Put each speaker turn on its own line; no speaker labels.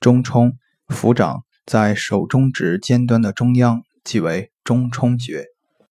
中冲俯掌在手中指尖端的中央即为中冲穴